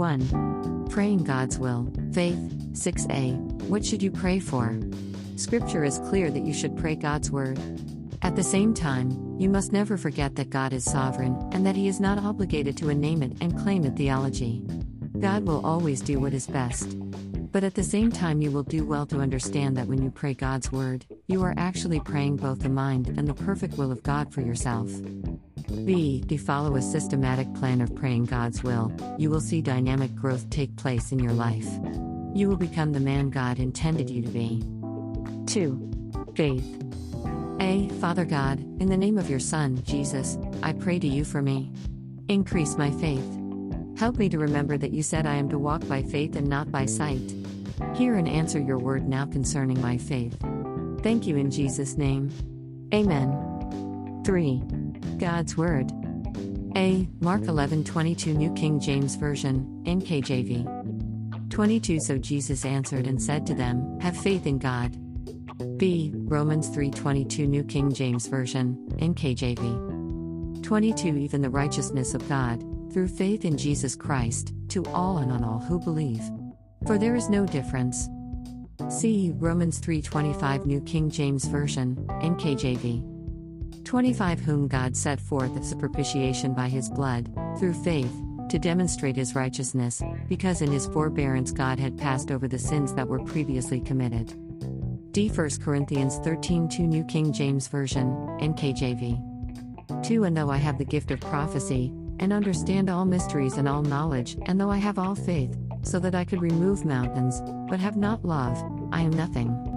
1. Praying God's will. Faith. 6a. What should you pray for? Scripture is clear that you should pray God's word. At the same time, you must never forget that God is sovereign and that He is not obligated to a name it and claim it theology. God will always do what is best. But at the same time, you will do well to understand that when you pray God's word, you are actually praying both the mind and the perfect will of God for yourself. B. To follow a systematic plan of praying God's will, you will see dynamic growth take place in your life. You will become the man God intended you to be. 2. Faith. A. Father God, in the name of your Son, Jesus, I pray to you for me. Increase my faith. Help me to remember that you said I am to walk by faith and not by sight. Hear and answer your word now concerning my faith. Thank you in Jesus' name. Amen. 3. God's Word. A. Mark 11:22 New King James Version, NKJV. 22 So Jesus answered and said to them, Have faith in God. B. Romans 3:22 New King James Version, NKJV. 22 Even the righteousness of God, through faith in Jesus Christ, to all and on all who believe. For there is no difference. See Romans 3:25 New King James Version, NKJV. 25 Whom God set forth as a propitiation by his blood, through faith, to demonstrate his righteousness, because in his forbearance God had passed over the sins that were previously committed. D 1 Corinthians 13:2 New King James Version, NKJV. 2 And though I have the gift of prophecy, and understand all mysteries and all knowledge, and though I have all faith, so that I could remove mountains, but have not love, I am nothing.